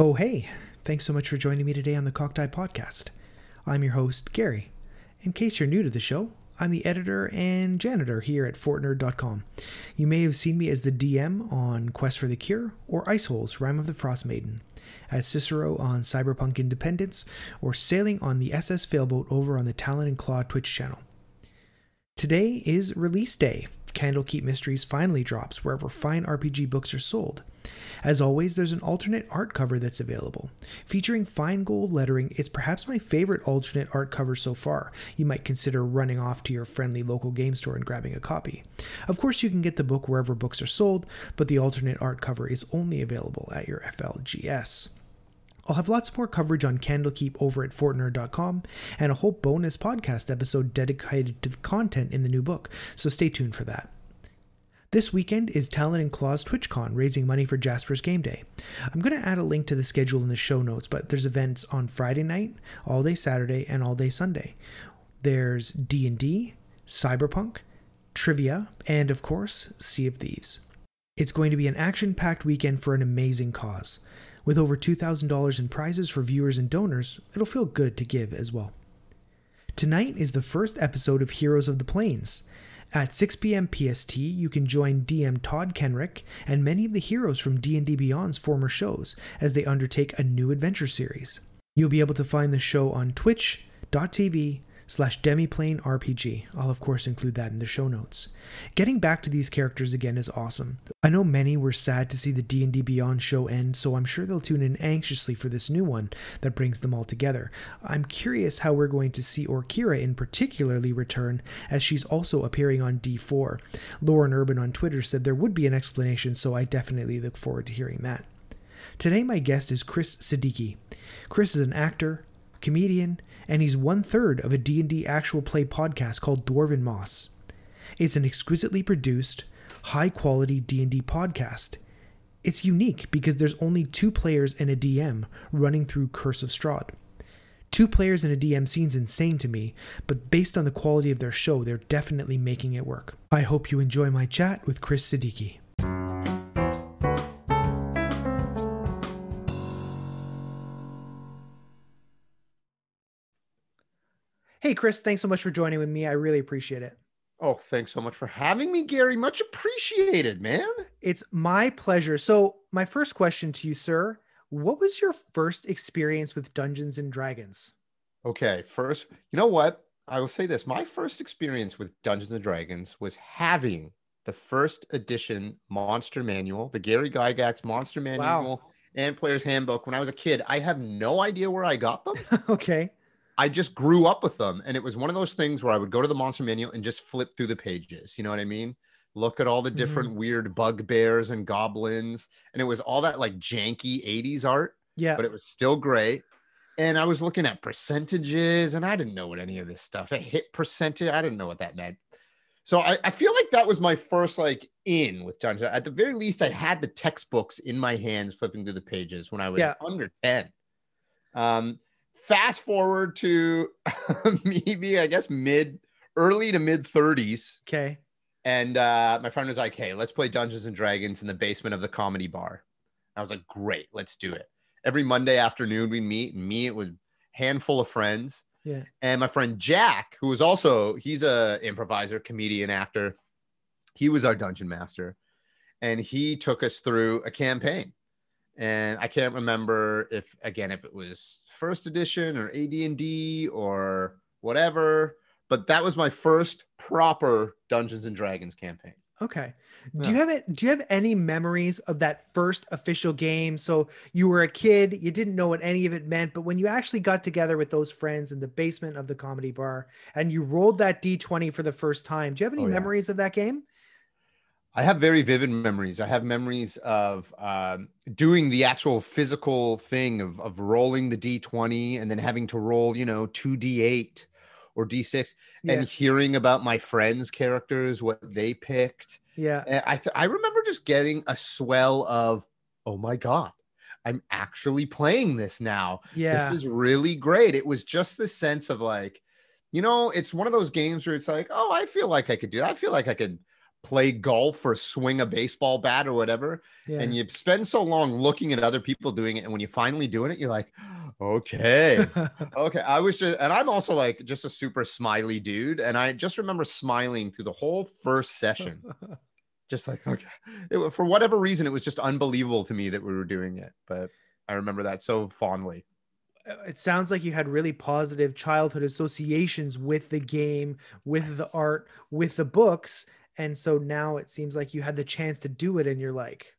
Oh, hey, thanks so much for joining me today on the Cocktie Podcast. I'm your host, Gary. In case you're new to the show, I'm the editor and janitor here at FortNerd.com. You may have seen me as the DM on Quest for the Cure or Iceholes, Rime of the Frost Maiden, as Cicero on Cyberpunk Independence, or sailing on the SS Failboat over on the Talon and Claw Twitch channel. Today is release day. Candlekeep Mysteries finally drops wherever fine RPG books are sold. As always, there's an alternate art cover that's available. Featuring fine gold lettering, it's perhaps my favorite alternate art cover so far. You might consider running off to your friendly local game store and grabbing a copy. Of course, you can get the book wherever books are sold, but the alternate art cover is only available at your FLGS. I'll have lots more coverage on Candlekeep over at FortNerd.com and a whole bonus podcast episode dedicated to the content in the new book, so stay tuned for that. This weekend is Talon and Claw's TwitchCon raising money for Jasper's Game Day. I'm going to add a link to the schedule in the show notes, but there's events on Friday night, all day Saturday, and all day Sunday. There's D&D, Cyberpunk, trivia, and of course, Sea of Thieves. It's going to be an action-packed weekend for an amazing cause. With over $2,000 in prizes for viewers and donors, it'll feel good to give as well. Tonight is the first episode of Heroes of the Planes. At 6 p.m. PST, you can join DM Todd Kenreck and many of the heroes from D&D Beyond's former shows as they undertake a new adventure series. You'll be able to find the show on twitch.tv slash demiplane RPG. I'll of course include that in the show notes. Getting back to these characters again is awesome. I know many were sad to see the D&D Beyond show end, so I'm sure they'll tune in anxiously for this new one that brings them all together. I'm curious how we're going to see Orkira in particularly return, as she's also appearing on D4. Lauren Urban on Twitter said there would be an explanation, so I definitely look forward to hearing that. Today my guest is Kris Siddiqi. Kris is an actor, comedian, and he's one third of a D&D actual play podcast called Dwarven Moss. It's an exquisitely produced, high-quality D&D podcast. It's unique because there's only two players and a DM running through Curse of Strahd. Two players and a DM seems insane to me, but based on the quality of their show, they're definitely making it work. I hope you enjoy my chat with Kris Siddiqi. Hey, Kris, thanks so much for joining with me. I really appreciate it. Oh, thanks so much for having me, Gary. Much appreciated, man. It's my pleasure. So, my first question to you, sir, what was your first experience with Dungeons and Dragons? Okay, first, you know what? I will say this. My first experience with Dungeons and Dragons was having the first edition Monster Manual, the Gary Gygax Monster Manual Wow. and Player's Handbook when I was a kid. I have no idea where I got them. okay. I just grew up with them. And it was one of those things where I would go to the Monster Manual and just flip through the pages. You know what I mean? Look at all the different weird bugbears and goblins. And it was all that like janky 80s art. Yeah. but it was still great. And I was looking at percentages, and I didn't know what any of this stuff. A hit percentage, I didn't know what that meant. So I, I feel like that was my first like in with Dungeons. At the very least, I had the textbooks in my hands, flipping through the pages when I was Yeah. under ten. Um, fast forward to maybe I guess mid, early to mid thirties, okay. and uh, my friend was like, "Hey, let's play Dungeons and Dragons in the basement of the comedy bar." I was like, "Great, let's do it." Every Monday afternoon we meet and meet with a handful of friends, Yeah. and my friend Jack, who was also he's a improviser, comedian, actor. He was our dungeon master, and he took us through a campaign. And I can't remember if again if it was first edition or AD&D or whatever, but that was my first proper Dungeons and Dragons campaign. Okay. Do you have it? Do you have any memories of that first official game? So you were a kid, you didn't know what any of it meant, but when you actually got together with those friends in the basement of the comedy bar and you rolled that D20 for the first time, do you have any Oh, yeah. memories of that game? I have very vivid memories. I have memories of um, doing the actual physical thing of, of rolling the D20 and then having to roll, you know, 2D8 or D6 Yeah. and hearing about my friends' characters, what they picked. Yeah. And I, th- I remember just getting a swell of, oh my God, I'm actually playing this now. Yeah. This is really great. It was just the sense of like, you know, it's one of those games where it's like, oh, I feel like I could do that. I feel like I could play golf or swing a baseball bat or whatever. Yeah. And you spend so long looking at other people doing it. And when you finally doing it, you're like, okay, okay. I was just, and I'm also like just a super smiley dude. And I just remember smiling through the whole first session. just like, okay. It, for whatever reason, it was just unbelievable to me that we were doing it. But I remember that so fondly. Uh, it sounds like you had really positive childhood associations with the game, with the art, with the books. And so now it seems like you had the chance to do it and you're like,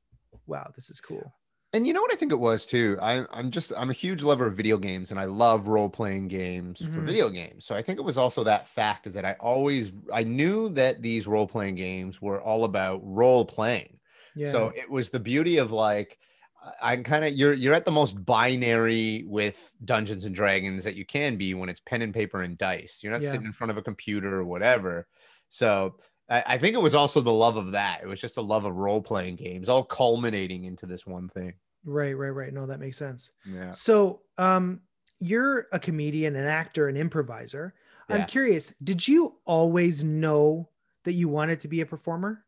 wow, this is cool. And you know what I think it was too? I, I'm just I'm a huge lover of video games and I love role playing games for Mhm. video games. So I think it was also that fact is that I always I knew that these role playing games were all about role playing. Yeah. So it was the beauty of like I- I'm kind of you're you're at the most binary with Dungeons and Dragons that you can be when it's pen and paper and dice. You're not Yeah. sitting in front of a computer or whatever. So I, I think it was also the love of that. It was just a love of role playing games, all culminating into this one thing. right, right, right. No, that makes sense. Yeah. So um you're a comedian, an actor, an improviser. I'm curious, did you always know that you wanted to be a performer?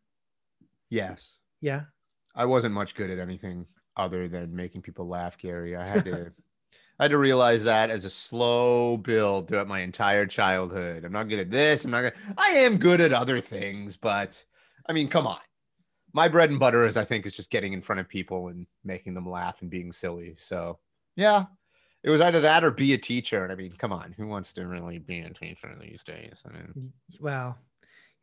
Yes. Yeah. I wasn't much good at anything other than making people laugh, Gary. I had to I had to realize that as a slow build throughout my entire childhood. I'm not good at this. I'm not good. I am good at other things, but I mean, come on. My bread and butter is I think is just getting in front of people and making them laugh and being silly. So yeah. It was either that or be a teacher. And I mean, come on, who wants to really be a teacher these days? I mean, Wow.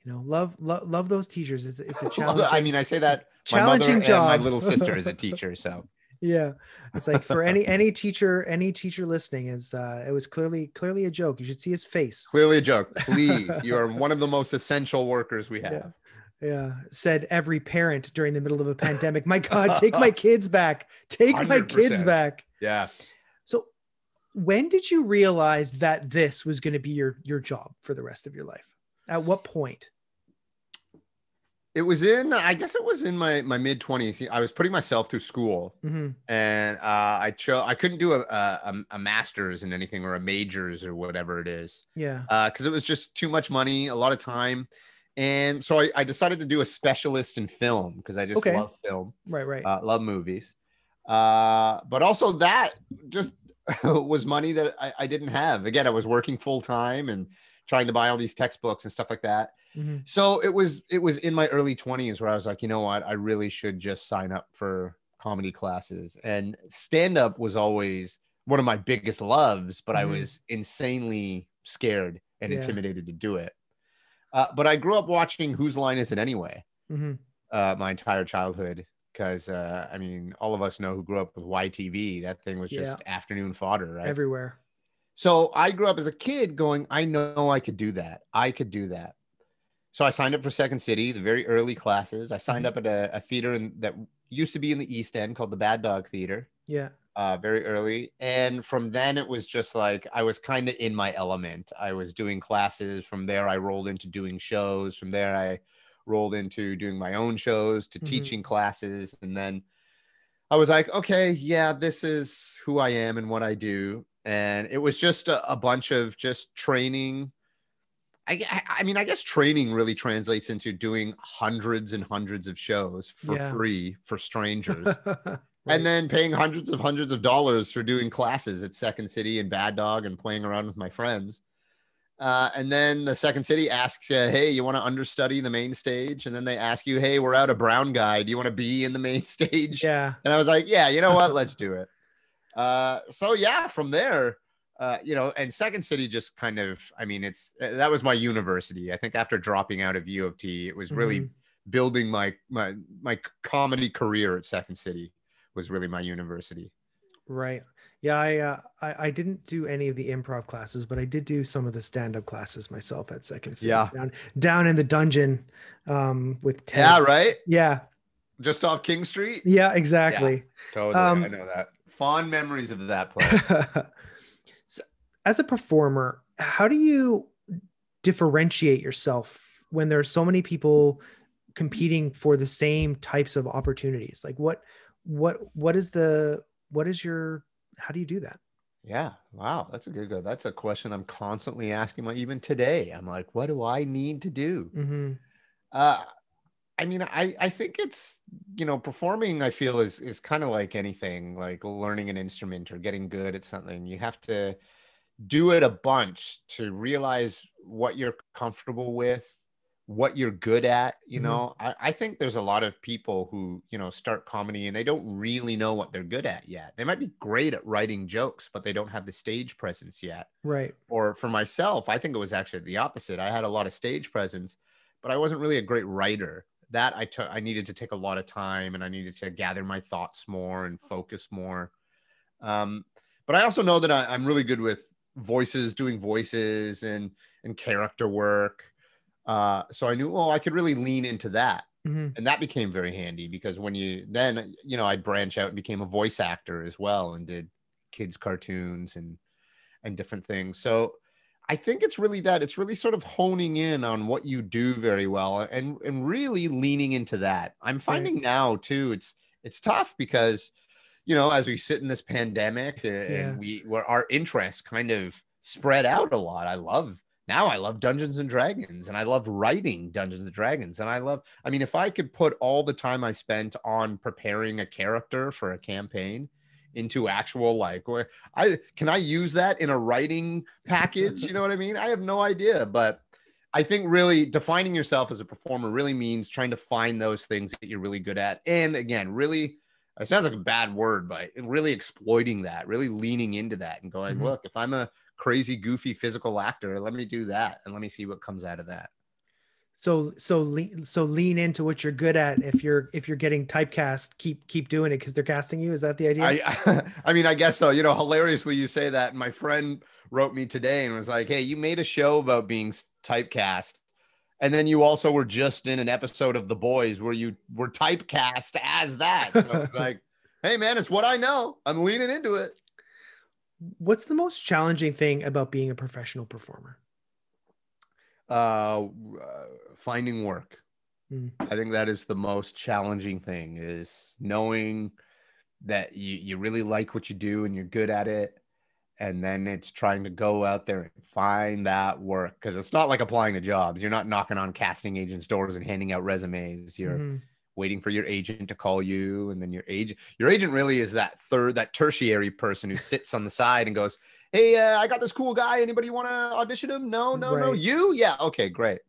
You know, love love, love those teachers. It's it's a challenge. I mean, I say that my challenging mother job. and my little sister is a teacher, so yeah. It's like for any any teacher any teacher listening is uh it was clearly clearly a joke. You should see his face. Clearly a joke. Please, you are one of the most essential workers we have. Yeah. yeah said every parent during the middle of a pandemic my god take my kids back. Take my kids back. Yeah. so when did you realize that this was going to be your your job for the rest of your life? At what point It was in, I guess it was in my my mid twenties. I was putting myself through school, hmm and uh, I chose. I couldn't do a, a a master's in anything or a majors or whatever it is, yeah because it was just too much money, a lot of time, and so I, I decided to do a specialist in film because I just Okay. love film. right right uh, love movies. Uh, but also that just was money that I, I didn't have. Again, I was working full time and trying to buy all these textbooks and stuff like that. Mhm. So it was it was in my early 20s where I was like, you know what, I really should just sign up for comedy classes. And stand up was always one of my biggest loves, but I Mhm. was insanely scared and Yeah. intimidated to do it. Uh, but I grew up watching Whose Line Is It Anyway? Mhm. uh, my entire childhood because uh, I mean, all of us know who grew up with YTV. That thing was just afternoon fodder, right? everywhere so I grew up as a kid going, I know I could do that. I could do that. So I signed up for Second City, the very early classes. I signed Mhm. up at a, a theater in, that used to be in the East End called the Bad Dog Theater yeah uh, very early. And from then, it was just like I was kind of in my element. I was doing classes. From there, I rolled into doing shows. From there, I rolled into doing my own shows to Mhm. teaching classes. And then I was like, okay, yeah, this is who I am and what I do. And it was just a, a bunch of just training. I, I- mean, I guess training really translates into doing hundreds and hundreds of shows for Yeah. free for strangers Right. and then paying hundreds of hundreds of dollars for doing classes at Second City and Bad Dog and playing around with my friends. Uh, and then the Second City asks you, "Hey, you want to understudy the main stage?" And then they ask you, "Hey, we're out a brown guy. Do you want to be in the main stage?" yeah And I was like, "Yeah, you know what? Let's do it." Uh, so yeah, from there, uh, you know, and Second City just kind of, I mean, it's that was my university. I think after dropping out of U of T, it was really Mhm. building my my my comedy career at Second City was really my university. Right. Yeah, I, uh, I I didn't do any of the improv classes, but I did do some of the stand-up classes myself at Second City. Yeah. Down down in the dungeon um with Ted. Yeah, right. Yeah. Just off King Street. Yeah, exactly. Totally, Um, I know that. Fond memories of that place. so, as a performer, how do you differentiate yourself when there are so many people competing for the same types of opportunities? Like what what what is the what is your how do you do that? yeah. Wow, that's a good go. That's a question I'm constantly asking. My even today, I'm like, what do I need to do? hmm Uh, I mean, I I think it's you know performing. I feel is is kind of like anything, like learning an instrument or getting good at something. You have to do it a bunch to realize what you're comfortable with, what you're good at. You Mhm. know, I, I think there's a lot of people who you know start comedy and they don't really know what they're good at yet. They might be great at writing jokes, but they don't have the stage presence yet Right. or for myself, I think it was actually the opposite. I had a lot of stage presence, but I wasn't really a great writer. That I took, I needed to take a lot of time and I needed to gather my thoughts more and focus more. Um, but I also know that I, I'm really good with voices, doing voices and and character work. Uh, so I knew, well, I could really lean into that hmm and that became very handy because when you then you know i'd branch out and became a voice actor as well and did kids cartoons and and different things so i think it's really that it's really sort of honing in on what you do very well and and really leaning into that i'm finding now too it's it's tough because you know as we sit in this pandemic uh, and Yeah. we where our interests kind of spread out a lot i love now I love Dungeons and Dragons and I love writing Dungeons and Dragons. And I love, I mean, if I could put all the time I spent on preparing a character for a campaign into actual, like, I can I use that in a writing package? You know what I mean? I have no idea. But I think really defining yourself as a performer really means trying to find those things that you're really good at. And again, really, it sounds like a bad word, but really exploiting that, really leaning into that and going, Mhm. look, if I'm a crazy, goofy physical actor, let me do that and let me see what comes out of that. So so lean so lean into what you're good at. If you're if you're getting typecast, keep keep doing it because they're casting you. Is that the idea? I, I mean, I guess so. You know, hilariously, you say that. My friend wrote me today and was like, "Hey, you made a show about being typecast, and then you also were just in an episode of The Boys where you were typecast as that." So it's like, "Hey, man, it's what I know. I'm leaning into it." What's the most challenging thing about being a professional performer? Uh, uh, finding work. Mm. I think that is the most challenging thing is knowing that you, you really like what you do and you're good at it. And then it's trying to go out there and find that work because it's not like applying to jobs. You're not knocking on casting agents' doors and handing out resumes. You're Mhm. waiting for your agent to call you. And then your agent, your agent really is that third, that tertiary person who sits on the side and goes, Hey, uh, I got this cool guy. Anybody want to audition him? No, no, no. You? Yeah. Okay, great.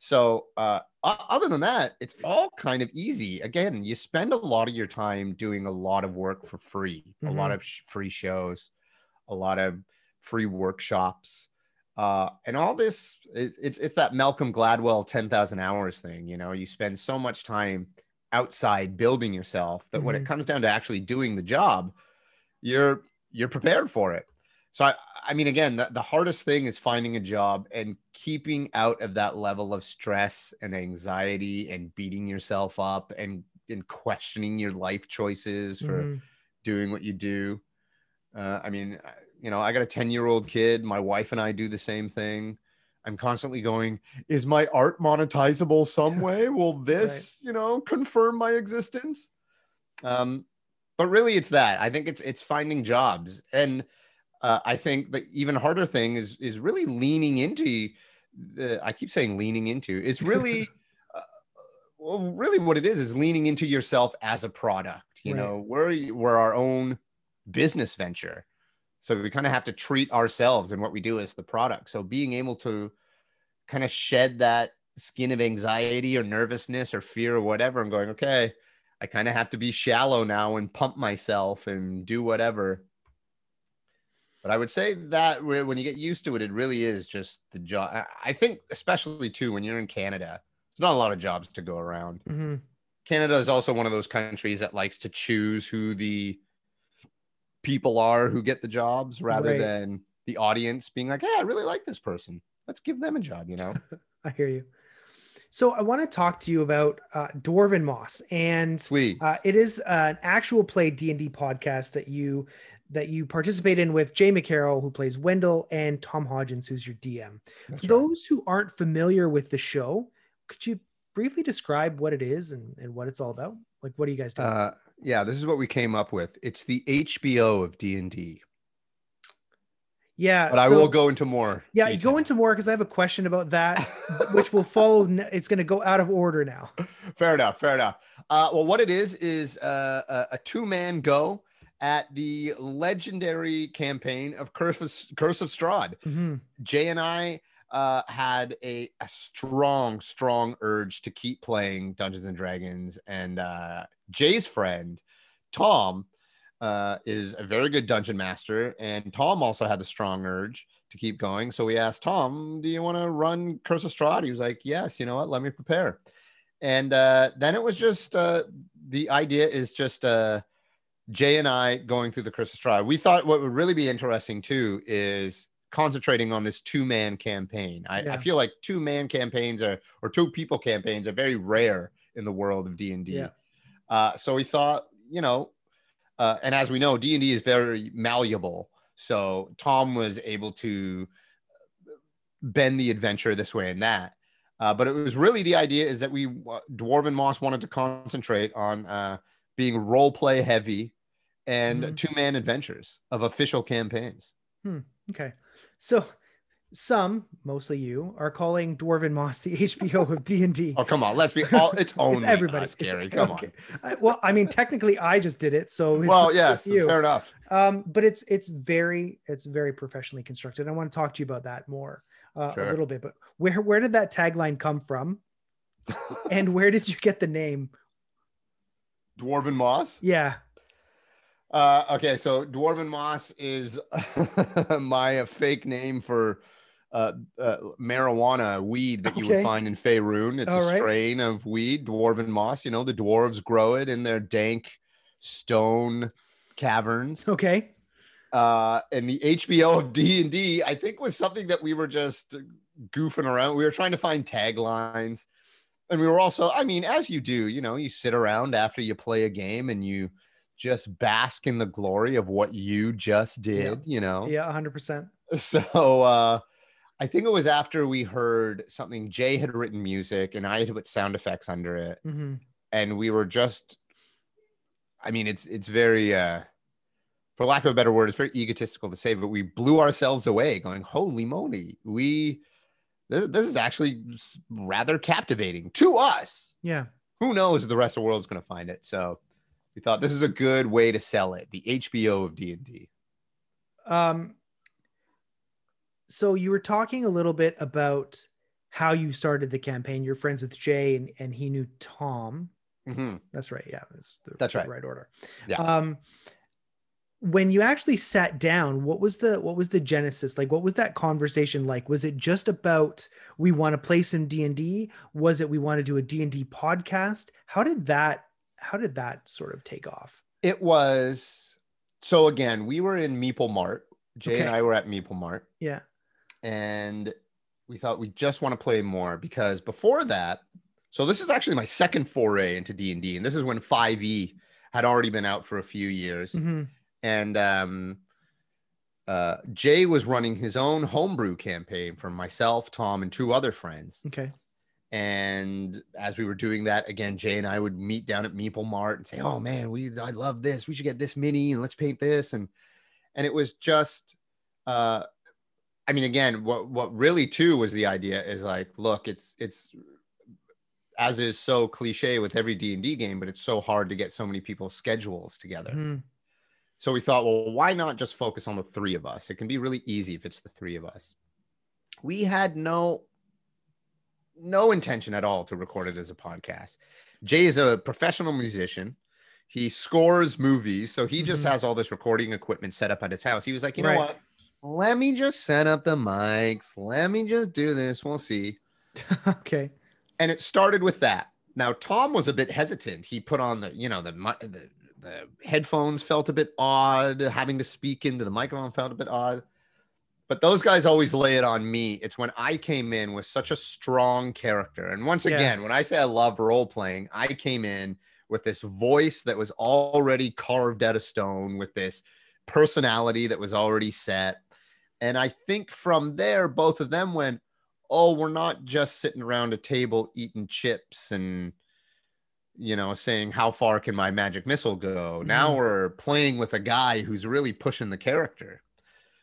So, uh, other than that, it's all kind of easy. Again, you spend a lot of your time doing a lot of work for free, a lot Mhm. of sh- free shows, a lot of free workshops. Uh, and all this, it's, it's, it's that Malcolm Gladwell 10,000 hours thing. You know, you spend so much time outside building yourself that when it Mhm. comes down to actually doing the job, you're, you're prepared for it. So I, I mean, again, the, the hardest thing is finding a job and keeping out of that level of stress and anxiety and beating yourself up and and questioning your life choices for Mhm. doing what you do. Uh, I mean, you know, I got a 10 year old kid. My wife and I do the same thing. I'm constantly going, is my art monetizable some way? Will this, you know, confirm my existence? Um, but really it's that. I think it's it's finding jobs. And uh, I think the even harder thing is is really leaning into the I keep saying leaning into. It's really uh, well, really what it is is leaning into yourself as a product. You Right. know, we're we're our own business venture. So we kind of have to treat ourselves and what we do as the product. So being able to kind of shed that skin of anxiety or nervousness or fear or whatever and going, okay, I kind of have to be shallow now and pump myself and do whatever. But I would say that when you get used to it, it really is just the job. I- think, especially too, when you're in Canada, there's not a lot of jobs to go around. Mhm. Canada is also one of those countries that likes to choose who the people are who get the jobs rather Right. than the audience being like, hey, I really like this person. Let's give them a job, you know? I hear you. So I want to talk to you about uh, Dwarven Moss, and uh, it is an actual play D and D podcast that you that you participate in with Jay McCarroll, who plays Wendell, and Tom Hodgins, who's your DM. That's For right. those who aren't familiar with the show, could you briefly describe what it is and, and what it's all about? Like, what do you guys do? Uh, yeah, this is what we came up with. It's the HBO of D and D. Yeah, but I will go into more. Yeah, you detail. go into more because I have a question about that, which will follow. It's going to go out of order now. fair enough. Fair enough. Uh, well, what it is is uh, a, a two-man go at the legendary campaign of Curse of, Curse of Strahd. Mhm. Jay and I uh, had a, a strong, strong urge to keep playing Dungeons and Dragons. And uh, Jay's friend, Tom, uh, is a very good dungeon master. And Tom also had the strong urge to keep going. So we asked Tom, Do you want to run Curse of Strahd? He was like, Yes, you know what? Let me prepare. And uh, then it was just uh, the idea is just uh, Jay and I going through the Curse trial, We thought what would really be interesting too is concentrating on this two man campaign. I, Yeah. I feel like two man campaigns are or two people campaigns are very rare in the world of D and D. Uh, so we thought, you know, uh, and as we know, D and D is very malleable. So Tom was able to bend the adventure this way and that. Uh, but it was really the idea is that we uh, Dwarven Moss wanted to concentrate on uh, being role play heavy and Mhm. two man adventures of official campaigns. Okay, so some, mostly you, are calling Dwarven Moss the HBO of D and D. Oh come on, let's be all. It's only It's everybody. us, It's- come okay. I- well, I mean, technically, I just did it, so it's Well, yeah, you. fair enough. Um, but it's it's very it's very professionally constructed. I want to talk to you about that more uh, Sure. a little bit. But where where did that tagline come from, and where did you get the name? Dwarven Moss. Yeah. Uh, okay, so Dwarven Moss is my fake name for uh, uh, marijuana weed that you Okay. would find in Faerun. It's All a right. strain of weed, Dwarven Moss. You know, the dwarves grow it in their dank stone caverns. Okay. Uh, and the HBO of D and D, I think, was something that we were just goofing around. We were trying to find taglines, and we were also, I mean, as you do, you know, you sit around after you play a game and you just bask in the glory of what you just did. You know, Yeah. hundred percent. so uh I think it was after we heard something Jay had written music and I had put sound effects under it hmm and we were just I mean it's it's very uh for lack of a better word it's very egotistical to say but we blew ourselves away going holy moly we this, this is actually rather captivating to us Yeah. who knows the rest of the world's going to find it so we thought this is a good way to sell it the HBO of D&D Um. So you were talking a little bit about how you started the campaign. You're friends with Jay, and and he knew Tom. Mhm. That's right. Yeah, that's the, That's right. right order. Yeah. Um, when you actually sat down, what was the what was the genesis? Like, what was that conversation like? Was it just about we want to play some D and D? Was it we want to do a D and D podcast? How did that How did that sort of take off? It was so again, we were in Meeple Mart. Jay and I were at Meeple Mart, Yeah. and we thought we just want to play more because before that, so this is actually my second foray into D and this is when 5e had already been out for a few years, Mhm. And um, uh, Jay was running his own homebrew campaign for myself, Tom, and two other friends. Okay. And as we were doing that, again, Jay and I would meet down at Meeple Mart and say, "Oh man, we I love this. We should get this mini and let's paint this." And and it was just, uh, I mean, again, what what really too was the idea is like, look, it's it's as is so cliche with every D and D game, but it's so hard to get so many people's schedules together. Mhm. So we thought, well, why not just focus on the three of us? It can be really easy if it's the three of us. We had no no intention at all to record it as a podcast. Jay is a professional musician. He scores movies, so he just Mhm. has all this recording equipment set up at his house. He was like, you know what? Let me just set up the mics. Let me just do this. We'll see. okay. And it started with that. Now Tom was a bit hesitant. He put on the, you know, the the, the headphones felt a bit odd. Having to speak into the microphone felt a bit odd. But those guys always lay it on me. It's when I came in with such a strong character. And once Yeah. again, when I say I love role playing, I came in with this voice that was already carved out of stone, with this personality that was already set. And I think from there, both of them went, oh, we're not just sitting around a table eating chips and, you know, saying, how far can my magic missile go? Now Mhm. we're playing with a guy who's really pushing the character.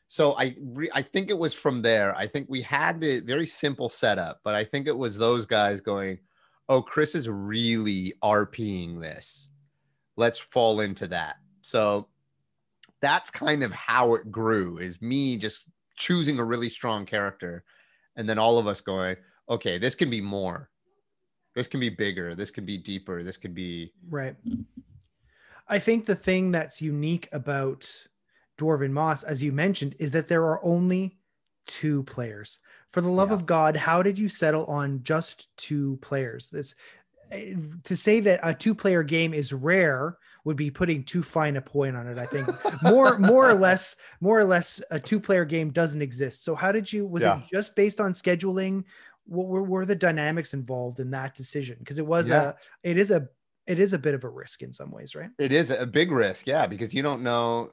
so I re- I think it was from there. I think we had the very simple setup, but I think it was those guys going, "Oh, Kris is really RPing this. Let's fall into that." So that's kind of how it grew. Is me just choosing a really strong character, and then all of us going, "Okay, this can be more. This can be bigger. This can be deeper. This could be right." I think the thing that's unique about Dwarven Moss, as you mentioned, is that there are only two players. For the love yeah. of God, how did you settle on just two players? This eh, to say that a two-player game is rare would be putting too fine a point on it. I think more, more or less, more or less, a two-player game doesn't exist. So, how did you? Was yeah. it just based on scheduling? What were, were the dynamics involved in that decision? Because it was yeah. a, it is a, it is a bit of a risk in some ways, right? It is a big risk, yeah, because you don't know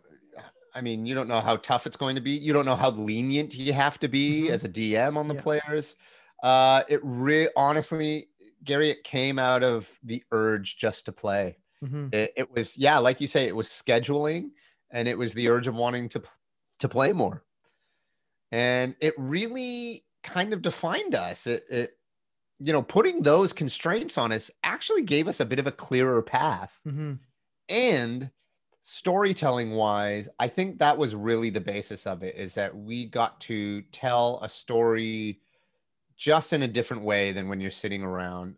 I mean, you don't know how tough it's going to be. You don't know how lenient you have to be mm-hmm. as a DM on the yeah. players. Uh, it really, honestly, Gary, it came out of the urge just to play. Mm-hmm. It, it, was, yeah, like you say, it was scheduling, and it was the urge of wanting to to play more, and it really kind of defined us. It, it you know, putting those constraints on us actually gave us a bit of a clearer path, mm-hmm. and storytelling wise, I think that was really the basis of it is that we got to tell a story just in a different way than when you're sitting around.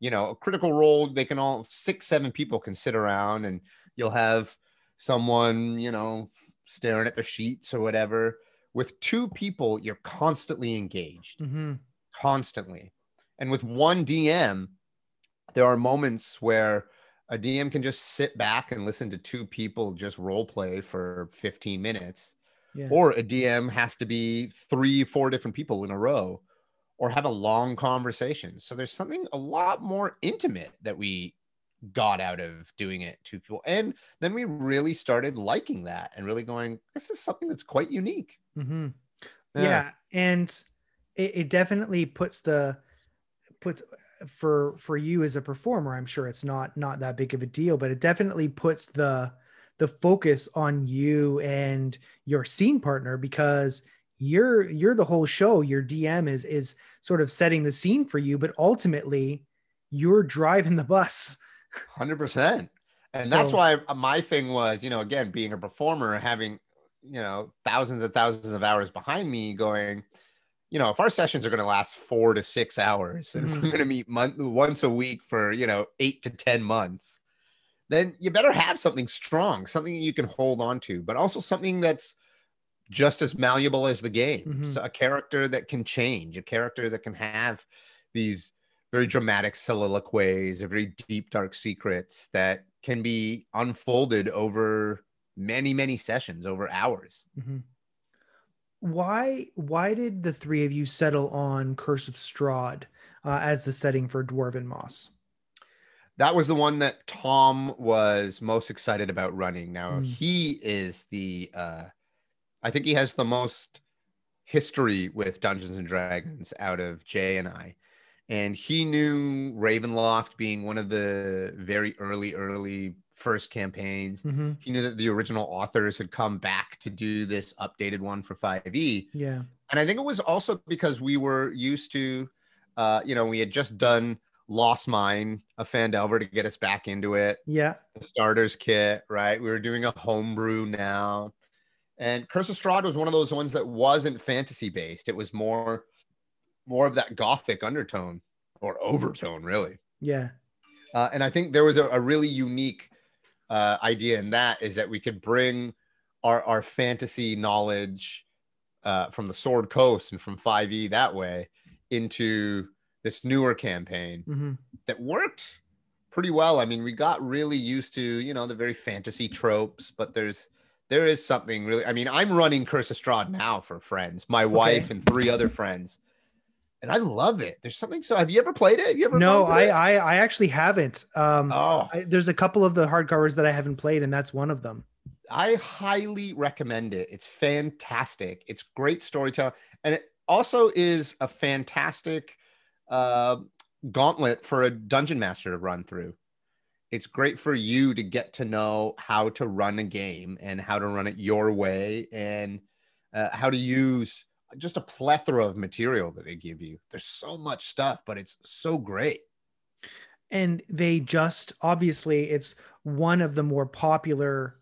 You know, a critical role, they can all six, seven people can sit around and you'll have someone, you know, staring at their sheets or whatever. With two people, you're constantly engaged, mm-hmm. constantly. And with one DM, there are moments where a DM can just sit back and listen to two people just role play for 15 minutes. Yeah. Or a DM has to be three, four different people in a row or have a long conversation. So there's something a lot more intimate that we got out of doing it to people. And then we really started liking that and really going, this is something that's quite unique. Mm-hmm. Yeah. yeah. And it, it definitely puts the, puts for for you as a performer i'm sure it's not not that big of a deal but it definitely puts the the focus on you and your scene partner because you're you're the whole show your dm is is sort of setting the scene for you but ultimately you're driving the bus 100% and so, that's why my thing was you know again being a performer having you know thousands and thousands of hours behind me going you know, if our sessions are going to last four to six hours and mm-hmm. we're going to meet month, once a week for, you know, eight to 10 months, then you better have something strong, something you can hold on to, but also something that's just as malleable as the game. Mm-hmm. So a character that can change, a character that can have these very dramatic soliloquies, very deep, dark secrets that can be unfolded over many, many sessions, over hours. Mm-hmm why why did the three of you settle on Curse of Strahd uh, as the setting for Dwarven Moss? That was the one that Tom was most excited about running. Now mm. he is the uh, I think he has the most history with Dungeons and Dragons out of Jay and I. And he knew Ravenloft being one of the very early, early first campaigns. Mm-hmm. He knew that the original authors had come back to do this updated one for 5e. Yeah. And I think it was also because we were used to, uh, you know, we had just done Lost Mine of Phandelver to get us back into it. Yeah. The starters kit, right? We were doing a homebrew now. And Curse of Strahd was one of those ones that wasn't fantasy based. It was more more of that gothic undertone or overtone, really. Yeah. Uh, and I think there was a, a really unique uh, idea in that is that we could bring our, our fantasy knowledge uh, from the Sword Coast and from 5e that way into this newer campaign mm-hmm. that worked pretty well. I mean, we got really used to, you know, the very fantasy tropes, but there's there is something really. I mean, I'm running Curse of Strahd now for friends, my okay. wife and three other friends and I love it. There's something so. Have you ever played it? Have you ever? No, I, I, I actually haven't. Um, oh, I, there's a couple of the hardcovers that I haven't played, and that's one of them. I highly recommend it. It's fantastic. It's great storytelling, and it also is a fantastic uh, gauntlet for a dungeon master to run through. It's great for you to get to know how to run a game and how to run it your way and uh, how to use just a plethora of material that they give you. There's so much stuff, but it's so great. And they just obviously it's one of the more popular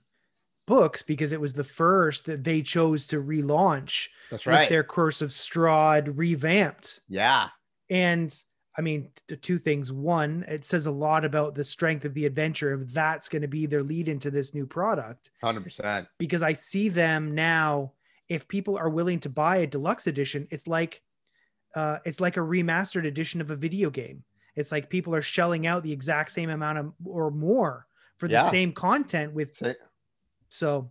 books because it was the first that they chose to relaunch. That's right. their Curse of Strahd revamped. Yeah. And I mean, t- two things. One, it says a lot about the strength of the adventure if that's going to be their lead into this new product. 100%. Because I see them now, if people are willing to buy a deluxe edition, it's like uh, it's like a remastered edition of a video game. It's like people are shelling out the exact same amount of or more for the Yeah. same content with So- so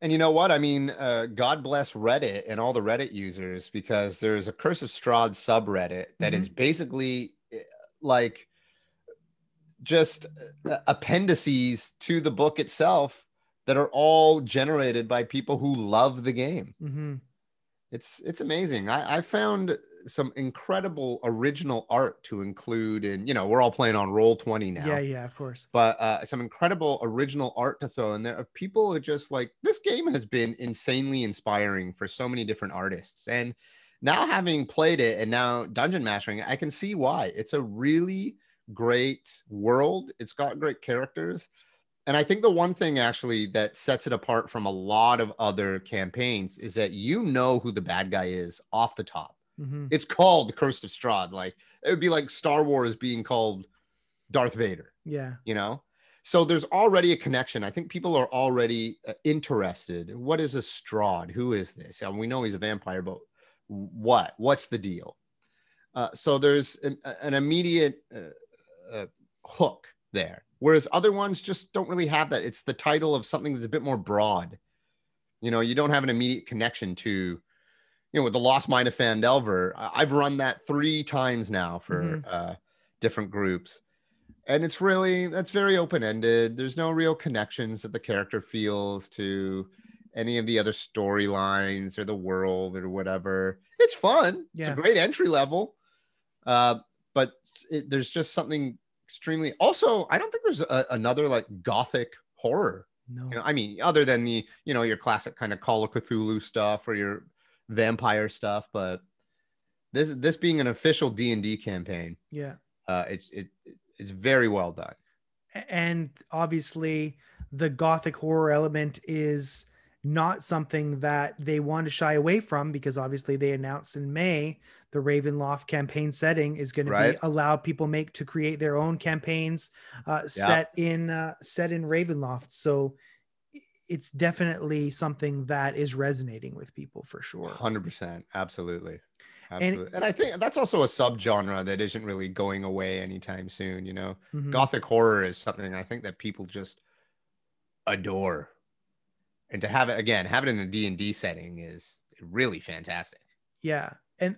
And you know what? I mean, uh, God bless Reddit and all the Reddit users because there's a Curse of Strahd subreddit that is basically uh, like just uh, appendices to the book itself that are all generated by people who love the game. mhm. It's it's amazing. I, I found some incredible original art to include in, you know, we're all playing on roll 20 now yeah, yeah, of course. but uh, some incredible original art to throw in there of people who are just like this game has been insanely inspiring for so many different artists and now having played it and now dungeon mastering i can see why it's a really great world it's got great characters and i think the one thing actually that sets it apart from a lot of other campaigns is that you know who the bad guy is off the top. Mhm. it's called the curse of strahd like it would be like star wars being called darth vader Yeah. you know? So there's already a connection. I think people are already uh, interested. What is a strahd who is this? And we know he's a vampire but what? What's the deal? Uh, so there's an, an immediate uh, uh, hook there whereas other ones just don't really have that. It's the title of something that's a bit more broad. You know you don't have an immediate connection to you know with the lost mine of Phandelver. I've run that three times now for Mhm. uh, different groups. And it's really that's very open-ended. There's no real connections that the character feels to any of the other storylines or the world or whatever. It's fun. It's a great entry level. Uh, but it, there's just something extremely also i don't think there's a, another like gothic horror No. you know, I mean, other than the, you know, your classic kind of Call of Cthulhu stuff or your vampire stuff, but this this being an official D and D campaign, yeah. uh, it's it it's very well done. and obviously the gothic horror element is not something that they want to shy away from because obviously they announced in May the Ravenloft campaign setting is going Right. to be allow people make to create their own campaigns uh, set in uh, set in Ravenloft. So it's definitely something that is resonating with people for sure. Hundred percent, absolutely, absolutely. And, I think that's also a subgenre that isn't really going away anytime soon. You know, Mhm. gothic horror is something I think that people just adore, and to have it again, have it in a D and D setting is really fantastic. Yeah. And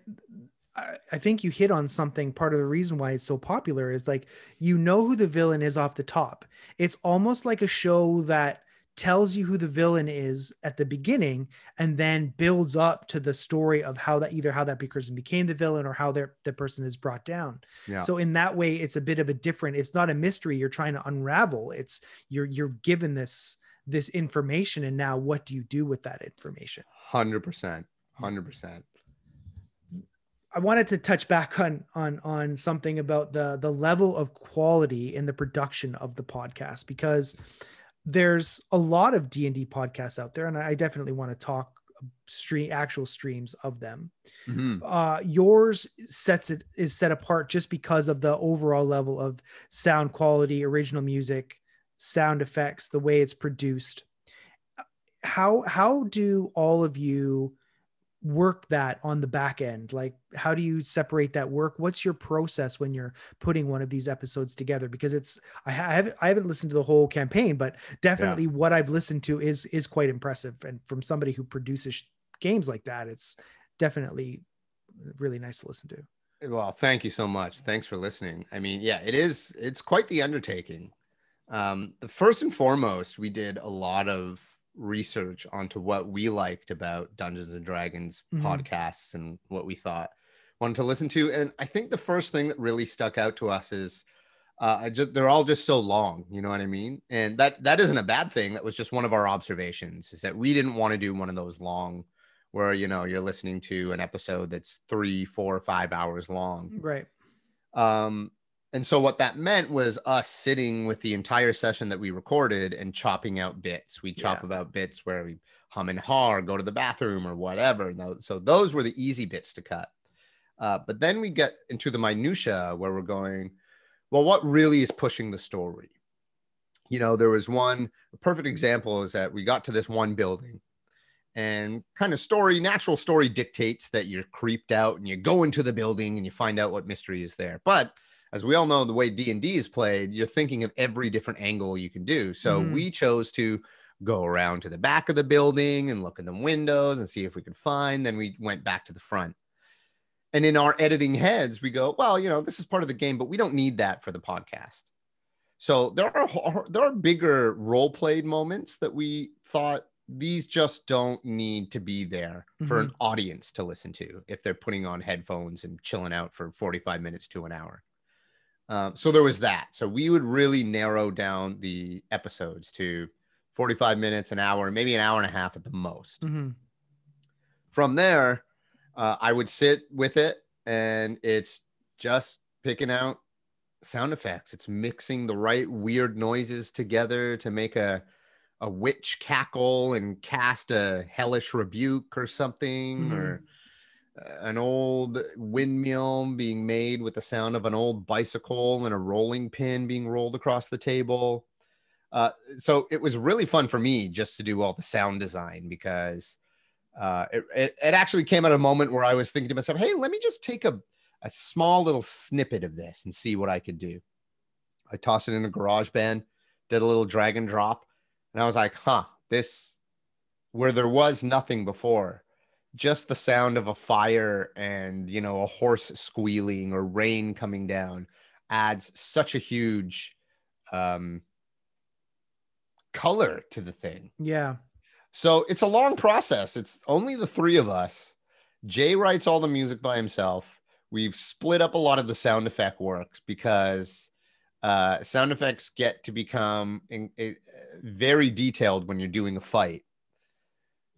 I, I think you hit on something. Part of the reason why it's so popular is like, you know who the villain is off the top. It's almost like a show that tells you who the villain is at the beginning and then builds up to the story of how that either how that person became the villain or how their the person is brought down. Yeah. So in that way, it's a bit of a different, it's not a mystery you're trying to unravel. It's you're you're given this this information and now what do you do with that information? Hundred percent, hundred percent. I wanted to touch back on on on something about the the level of quality in the production of the podcast because there's a lot of D&D podcasts out there and I definitely want to talk stream actual streams of them. Mhm. Uh yours sets it is set apart just because of the overall level of sound quality, original music, sound effects, the way it's produced. How how do all of you work that on the back end like how do you separate that work what's your process when you're putting one of these episodes together because it's i haven't i haven't listened to the whole campaign but definitely what i've listened to is is quite impressive and from somebody who produces games like that it's definitely really nice to listen to Well, thank you so much. Thanks for listening. I mean, yeah, it is. It's quite the undertaking. Um, the first and foremost, we did a lot of research onto what we liked about Dungeons and Dragons Mhm. podcasts and what we thought wanted to listen to. And I think the first thing that really stuck out to us is uh, just, they're all just so long. You know what I mean? And that that isn't a bad thing. That was just one of our observations. Is that we didn't want to do one of those long where you know you're listening to an episode that's three, four, five hours long. Right. Um, and so what that meant was us sitting with the entire session that we recorded and chopping out bits. We chop Yeah. about bits where we hum and haw, or go to the bathroom or whatever. So those were the easy bits to cut. Uh, but then we get into the minutia where we're going, well, what really is pushing the story? You know, there was one perfect example is that we got to this one building and kind of story, natural story dictates that you're creeped out and you go into the building and you find out what mystery is there. But as we all know, the way D and D is played, you're thinking of every different angle you can do. So Mhm. we chose to go around to the back of the building and look in the windows and see if we could find. Then we went back to the front. And in our editing heads, we go, well, you know, this is part of the game, but we don't need that for the podcast. So there are there are bigger role played moments that we thought these just don't need to be there for an audience to listen to if they're putting on headphones and chilling out for 45 minutes to an hour. Um, so there was that. So we would really narrow down the episodes to 45 minutes, an hour, maybe an hour and a half at the most hmm from there, uh, I would sit with it and it's just picking out sound effects. It's mixing the right weird noises together to make a a witch cackle and cast a hellish rebuke or something, Mhm. or an old windmill being made with the sound of an old bicycle and a rolling pin being rolled across the table. Uh, so it was really fun for me just to do all the sound design because uh, it, it, it actually came at a moment where I was thinking to myself, hey, let me just take a, a small little snippet of this and see what I could do. I tossed it in a GarageBand, did a little drag and drop, and I was like, huh, this, where there was nothing before, just the sound of a fire and, you know, a horse squealing or rain coming down adds such a huge um, color to the thing. Yeah. So it's a long process. It's only the three of us. Jay writes all the music by himself. We've split up a lot of the sound effect works because uh, sound effects get to become in, in- very detailed when you're doing a fight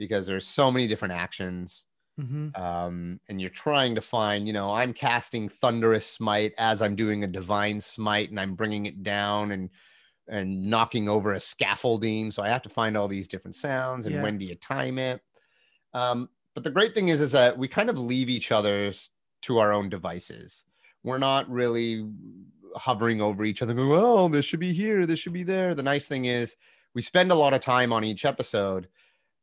because there's so many different actions hmm um, and you're trying to find, you know, I'm casting thunderous smite as I'm doing a divine smite, and I'm bringing it down and and knocking over a scaffolding. So I have to find all these different sounds, and Yeah. when do you time it? Um, but the great thing is, is that we kind of leave each other's to our own devices. We're not really hovering over each other, going, "Well, this should be here, this should be there." The nice thing is, we spend a lot of time on each episode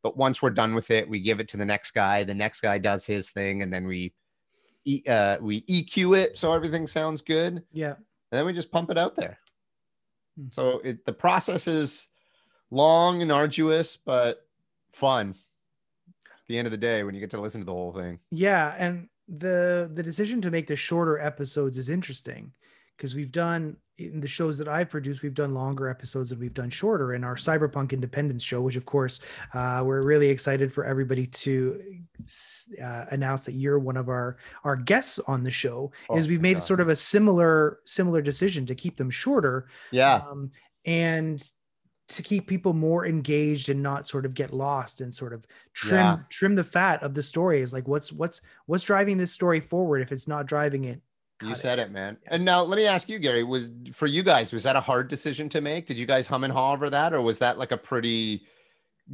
but once we're done with it we give it to the next guy the next guy does his thing and then we uh, we eq it so everything sounds good. Yeah, and then we just pump it out there. Hmm. so it the process is long and arduous but fun. At the end of the day when you get to listen to the whole thing. Yeah, and the the decision to make the shorter episodes is interesting because we've done in the shows that I've produced, we've done longer episodes and we've done shorter. In our Cyberpunk Independence show, which of course uh, we're really excited for everybody to uh, announce that you're one of our our guests on the show, Oh is we've made God. sort of a similar similar decision to keep them shorter yeah um, and to keep people more engaged and not sort of get lost and sort of trim Yeah. trim the fat of the story is like what's what's what's driving this story forward if it's not driving it you cut it. said it man Yeah. and now let me ask you gary was for you guys was that a hard decision to make did you guys hum and haw over that or was that like a pretty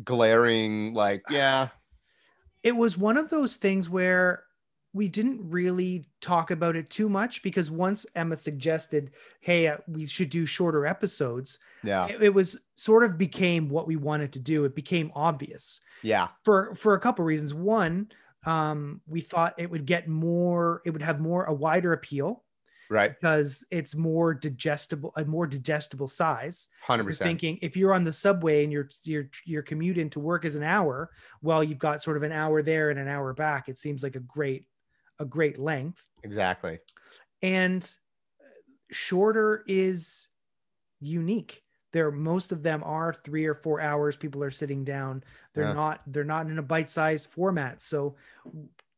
glaring like yeah it was one of those things where we didn't really talk about it too much because once Emma suggested, "Hey, uh, we should do shorter episodes," yeah it, it was sort of became what we wanted to do. It became obvious. yeah for for a couple reasons. One, um, we thought it would get more, it would have more a wider appeal right because it's more digestible, a more digestible size. 100% We're thinking if you're on the subway and your your your commute into work is an hour, well, you've got sort of an hour there and an hour back. It seems like a great a great length. exactly And shorter is unique. There, most of them are three or four hours. People are sitting down. They're Yeah. not. They're not in a bite-sized format. So,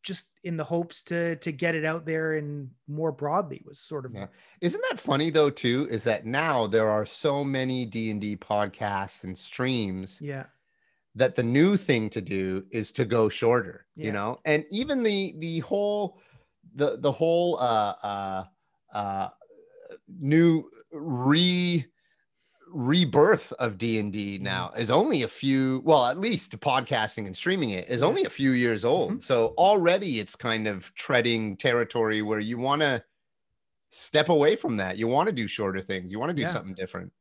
just in the hopes to to get it out there and more broadly was sort of Yeah. Isn't that funny though too? Is that now there are so many D and D podcasts and streams yeah that the new thing to do is to go shorter Yeah. you know and even the the whole the the whole uh uh uh new re rebirth of d&d mm-hmm. now is only a few well at least podcasting and streaming it is only a few years old. Mm-hmm. So already it's kind of treading territory where you want to step away from that. You want to do shorter things. You want to do Yeah. something different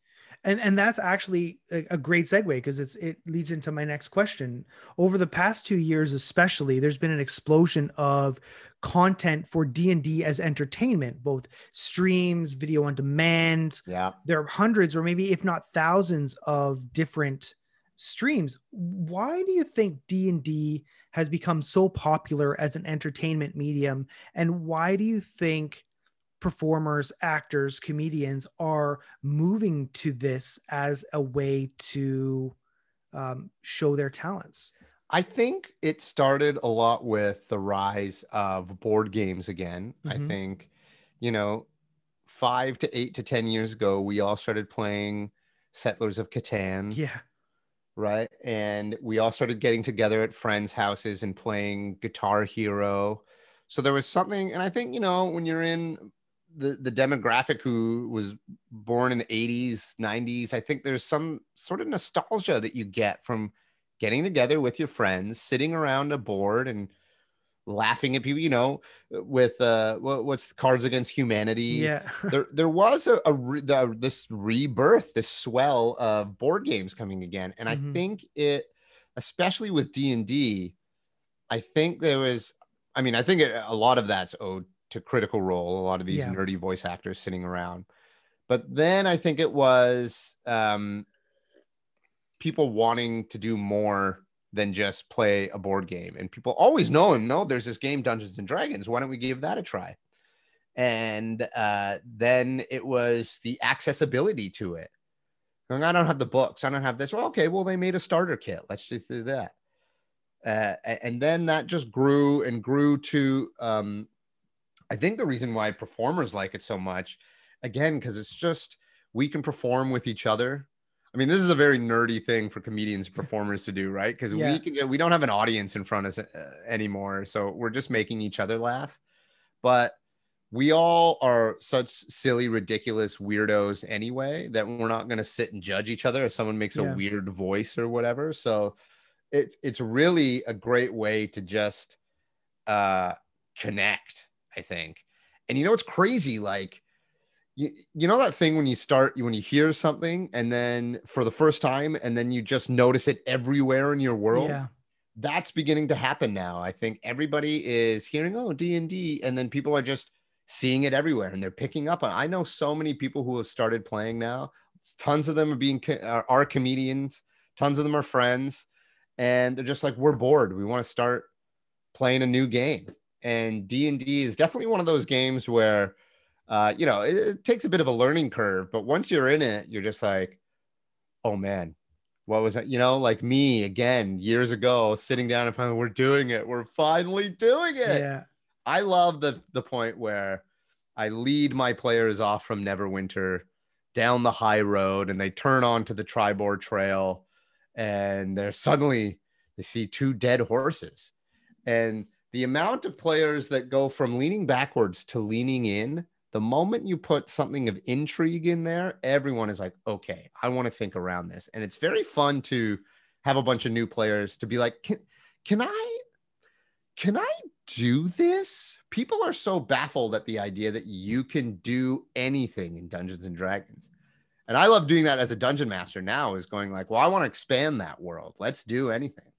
and and that's actually a, a great segue because it's it leads into my next question. Over the past two years especially there's been an explosion of content for d&d as entertainment both streams video on demand. Yeah. There are hundreds or maybe if not thousands of different streams. Why do you think d&d has become so popular as an entertainment medium? And why do you think performers actors comedians are moving to this as a way to um, show their talents I think it started a lot with the rise of board games again. Mhm. I think, you know, five to eight to 10 years ago, we all started playing Settlers of Catan, yeah right? And we all started getting together at friends' houses and playing Guitar Hero. So there was something, and I think, you know, when you're in the, the demographic who was born in the 80s, 90s, I think there's some sort of nostalgia that you get from getting together with your friends, sitting around a board and laughing at people, you know, with uh what's Cards Against Humanity. yeah There there was a, a re, the, this rebirth, this swell of board games coming again. And Mhm. I think it especially with D&D, I think there was I mean, I think it, a lot of that's owed to Critical Role, a lot of these Yeah. nerdy voice actors sitting around. But then I think it was um, people wanting to do more than just play a board game, and people always knowing, no, there's this game Dungeons and Dragons. Why don't we give that a try? And uh, then it was the accessibility to it. Going, I don't have the books. I don't have this. Well, okay, well, they made a starter kit. Let's just do that. Uh, and then that just grew and grew to um, I think the reason why performers like it so much, again, because it's just we can perform with each other. I mean, this is a very nerdy thing for comedians and performers to do, right? Because Yeah. we can we don't have an audience in front of us uh, anymore, so we're just making each other laugh. But we all are such silly, ridiculous weirdos anyway that we're not going to sit and judge each other if someone makes Yeah. a weird voice or whatever. So it's it's really a great way to just uh connect i think. And you know what's crazy? Like you, you know that thing when you start when you hear something and then for the first time and then you just notice it everywhere in your world? Yeah. That's beginning to happen now i think. Everybody is hearing oh d&d and then people are just seeing it everywhere and they're picking up on i know so many people who have started playing now. Tons of them are being are, are comedians. Tons of them are friends. And they're just like we're bored. We want to start playing a new game and d&d is definitely one of those games where uh, you know it, it takes a bit of a learning curve but once you're in it you're just like oh man what was that? You know like me again years ago sitting down and finally we're doing it. We're finally doing it. Yeah. I love the the point where I lead my players off from Neverwinter down the high road and they turn onto the Triboar Trail and they're suddenly they see two dead horses. And the amount of players that go from leaning backwards to leaning in, the moment you put something of intrigue in there, everyone is like, okay, I want to think around this. And it's very fun to have a bunch of new players to be like, can, can I can I do this? People are so baffled at the idea that you can do anything in Dungeons and Dragons. And I love doing that as a dungeon master now is going like, well, I want to expand that world. Let's do anything.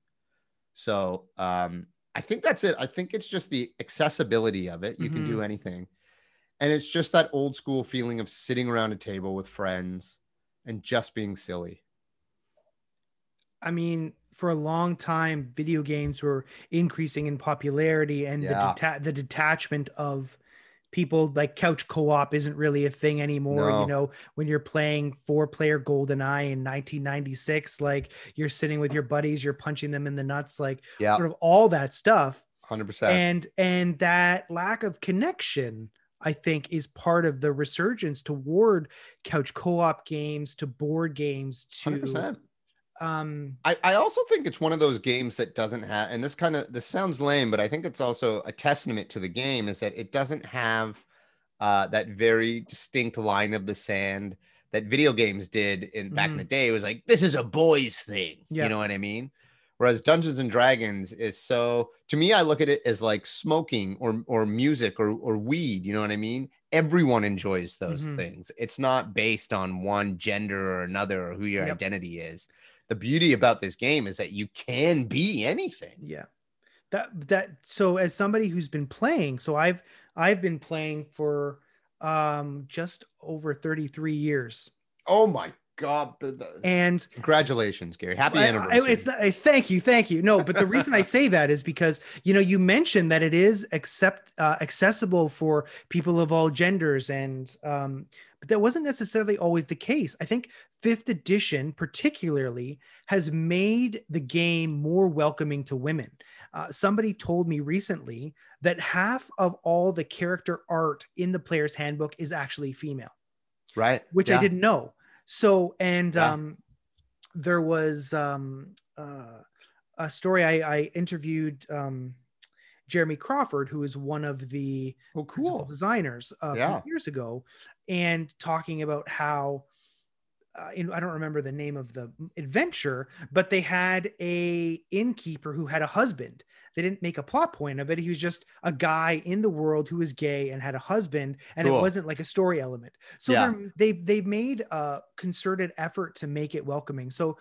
So um, I think that's it. I think it's just the accessibility of it. You can do mm-hmm. anything. And it's just that old school feeling of sitting around a table with friends and just being silly. I mean, for a long time, video games were increasing in popularity, and Yeah. the deta- the detachment of people like couch co-op isn't really a thing anymore. No. You know, when you're playing four-player GoldenEye in 1996, like you're sitting with your buddies, you're punching them in the nuts, like Yeah, sort of all that stuff, 100%. and and that lack of connection. I think is part of the resurgence toward couch co-op games to board games to 100%. Um I, I also think it's one of those games that doesn't have and this kind of this sounds lame but i think it's also a testament to the game is that it doesn't have uh, that very distinct line of the sand that video games did in back in Mhm. the day it was like this is a boys thing Yeah. you know what i mean whereas dungeons and dragons is so to me i look at it as like smoking or or music or or weed you know what i mean everyone enjoys those Mhm. things it's not based on one gender or another or who your Yep. identity is the beauty about this game is that you can be anything. Yeah. That that so as somebody who's been playing, so I've I've been playing for um just over 33 years. Oh my god! but the- And Congratulations, Gary. Happy I- I- anniversary. it's not, I- thank you, thank you. No, but the reason I say that is because you know you mentioned that it is accept uh, accessible for people of all genders, and um, but that wasn't necessarily always the case. I think fifth edition, particularly, has made the game more welcoming to women. Uh, somebody told me recently that half of all the character art in the player's handbook is actually female right. which I didn't know. So, and Yeah. um, there was um, uh, a story I, I interviewed um, Jeremy Crawford, who is one of the Oh, cool. designers uh, Yeah. years ago, and talking about how. Uh, know, I don't remember the name of the adventure, but they had a innkeeper who had a husband. They didn't make a plot point of it. He was just a guy in the world who was gay and had a husband, and Cool. it wasn't like a story element. So Yeah. they've they've made a concerted effort to make it welcoming. So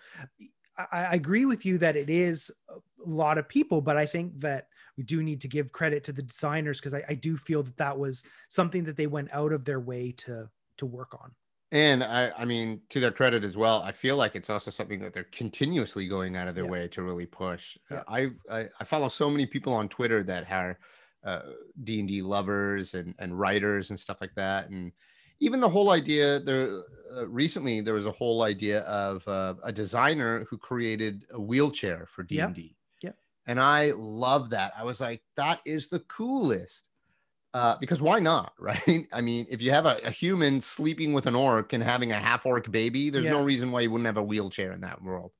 I, I agree with you that it is a lot of people, but I think that we do need to give credit to the designers because I, I do feel that that was something that they went out of their way to to work on. And I, I mean, to their credit as well, I feel like it's also something that they're continuously going out of their Yeah. way to really push. Yeah. I, I I follow so many people on Twitter that are uh, D and D lovers and and writers and stuff like that, and even the whole idea. There uh, recently there was a whole idea of uh, a designer who created a wheelchair for D and D. Yeah. And I love that. I was like, that is the coolest. Uh, because why not, right? I mean, if you have a, a human sleeping with an orc and having a half orc baby, there's no reason why you wouldn't have a wheelchair in that world.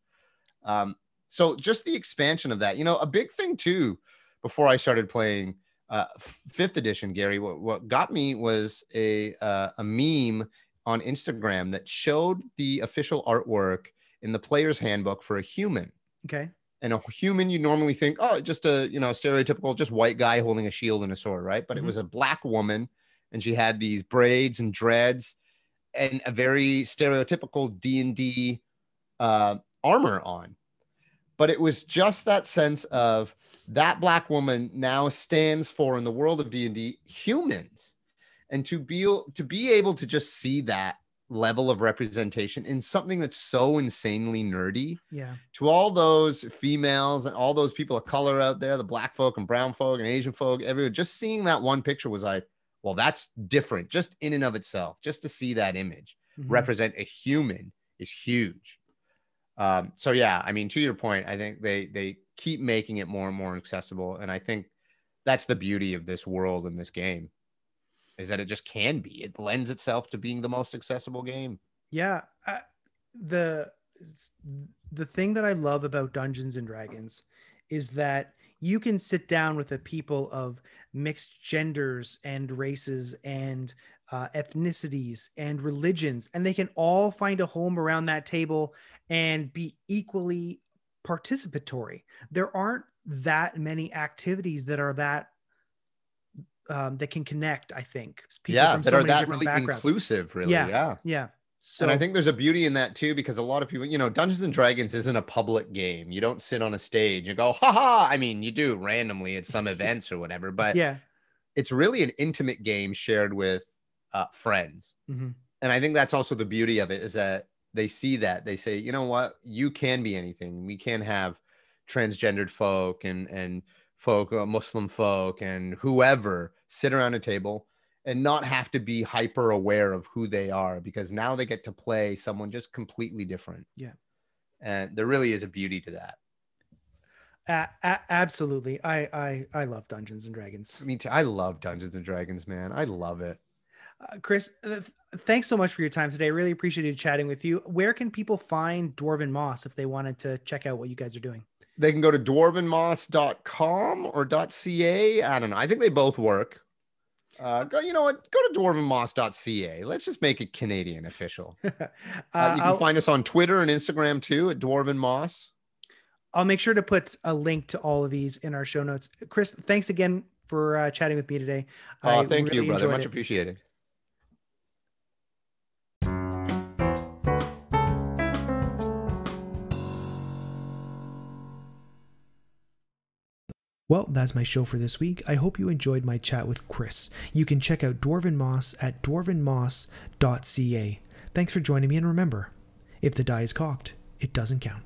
Um, so just the expansion of that, you know, a big thing too. Before I started playing uh, fifth edition, Gary, what, what got me was a uh, a meme on Instagram that showed the official artwork in the player's handbook for a human Okay. And a human you normally think oh just a you know stereotypical just white guy holding a shield and a sword right? But Mhm. it was a black woman and she had these braids and dreads and a very stereotypical d&d uh, armor on. But it was just that sense of that black woman now stands for in the world of d&d humans. And to be to be able to just see that level of representation in something that's so insanely nerdy Yeah. to all those females and all those people of color out there, the black folk and brown folk and Asian folk, everyone, just seeing that one picture was like, well, that's different just in and of itself. Just to see that image Mhm. represent a human is huge. Um, so yeah, I mean, to your point, I think they they keep making it more and more accessible, and I think that's the beauty of this world and this game, is that it just can be. It lends itself to being the most accessible game. Yeah, I, the the thing that I love about Dungeons and Dragons is that you can sit down with a people of mixed genders and races and uh, ethnicities and religions, and they can all find a home around that table and be equally participatory. There aren't that many activities that are that um, that can connect. I think people yeah, from that so are that really backgrounds. inclusive. Really, Yeah. yeah. Yeah. So and I think there's a beauty in that too, because a lot of people, you know, Dungeons and Dragons isn't a public game. You don't sit on a stage and go, ha ha. I mean, you do randomly at some events or whatever, but yeah. it's really an intimate game shared with uh, friends. Mhm. And I think that's also the beauty of it is that they see that they say, you know what, you can be anything. We can have transgendered folk and and folk, uh, Muslim folk, and whoever sit around a table and not have to be hyper aware of who they are because now they get to play someone just completely different. Yeah. And there really is a beauty to that. A- a- absolutely. I, I I love Dungeons and Dragons. I mean, I love Dungeons and Dragons, man. I love it. Uh, Kris, uh, thanks so much for your time today. I really appreciated chatting with you. Where can people find Dwarven Moss if they wanted to check out what you guys are doing? They can go to dwarvenmoss.com or .ca. I don't know. I think they both work. Uh, go, you know what? Go to dwarvenmoss.ca. Let's just make it Canadian official. uh, uh, you can I'll, find us on Twitter and Instagram too at dwarvenmoss. I'll make sure to put a link to all of these in our show notes. Kris, thanks again for uh, chatting with me today. Oh, thank really you, brother. Much it. appreciated. Well, that's my show for this week. I hope you enjoyed my chat with Kris. You can check out Dwarven Moss at dwarvenmoss.ca. Thanks for joining me, and remember if the die is cocked, it doesn't count.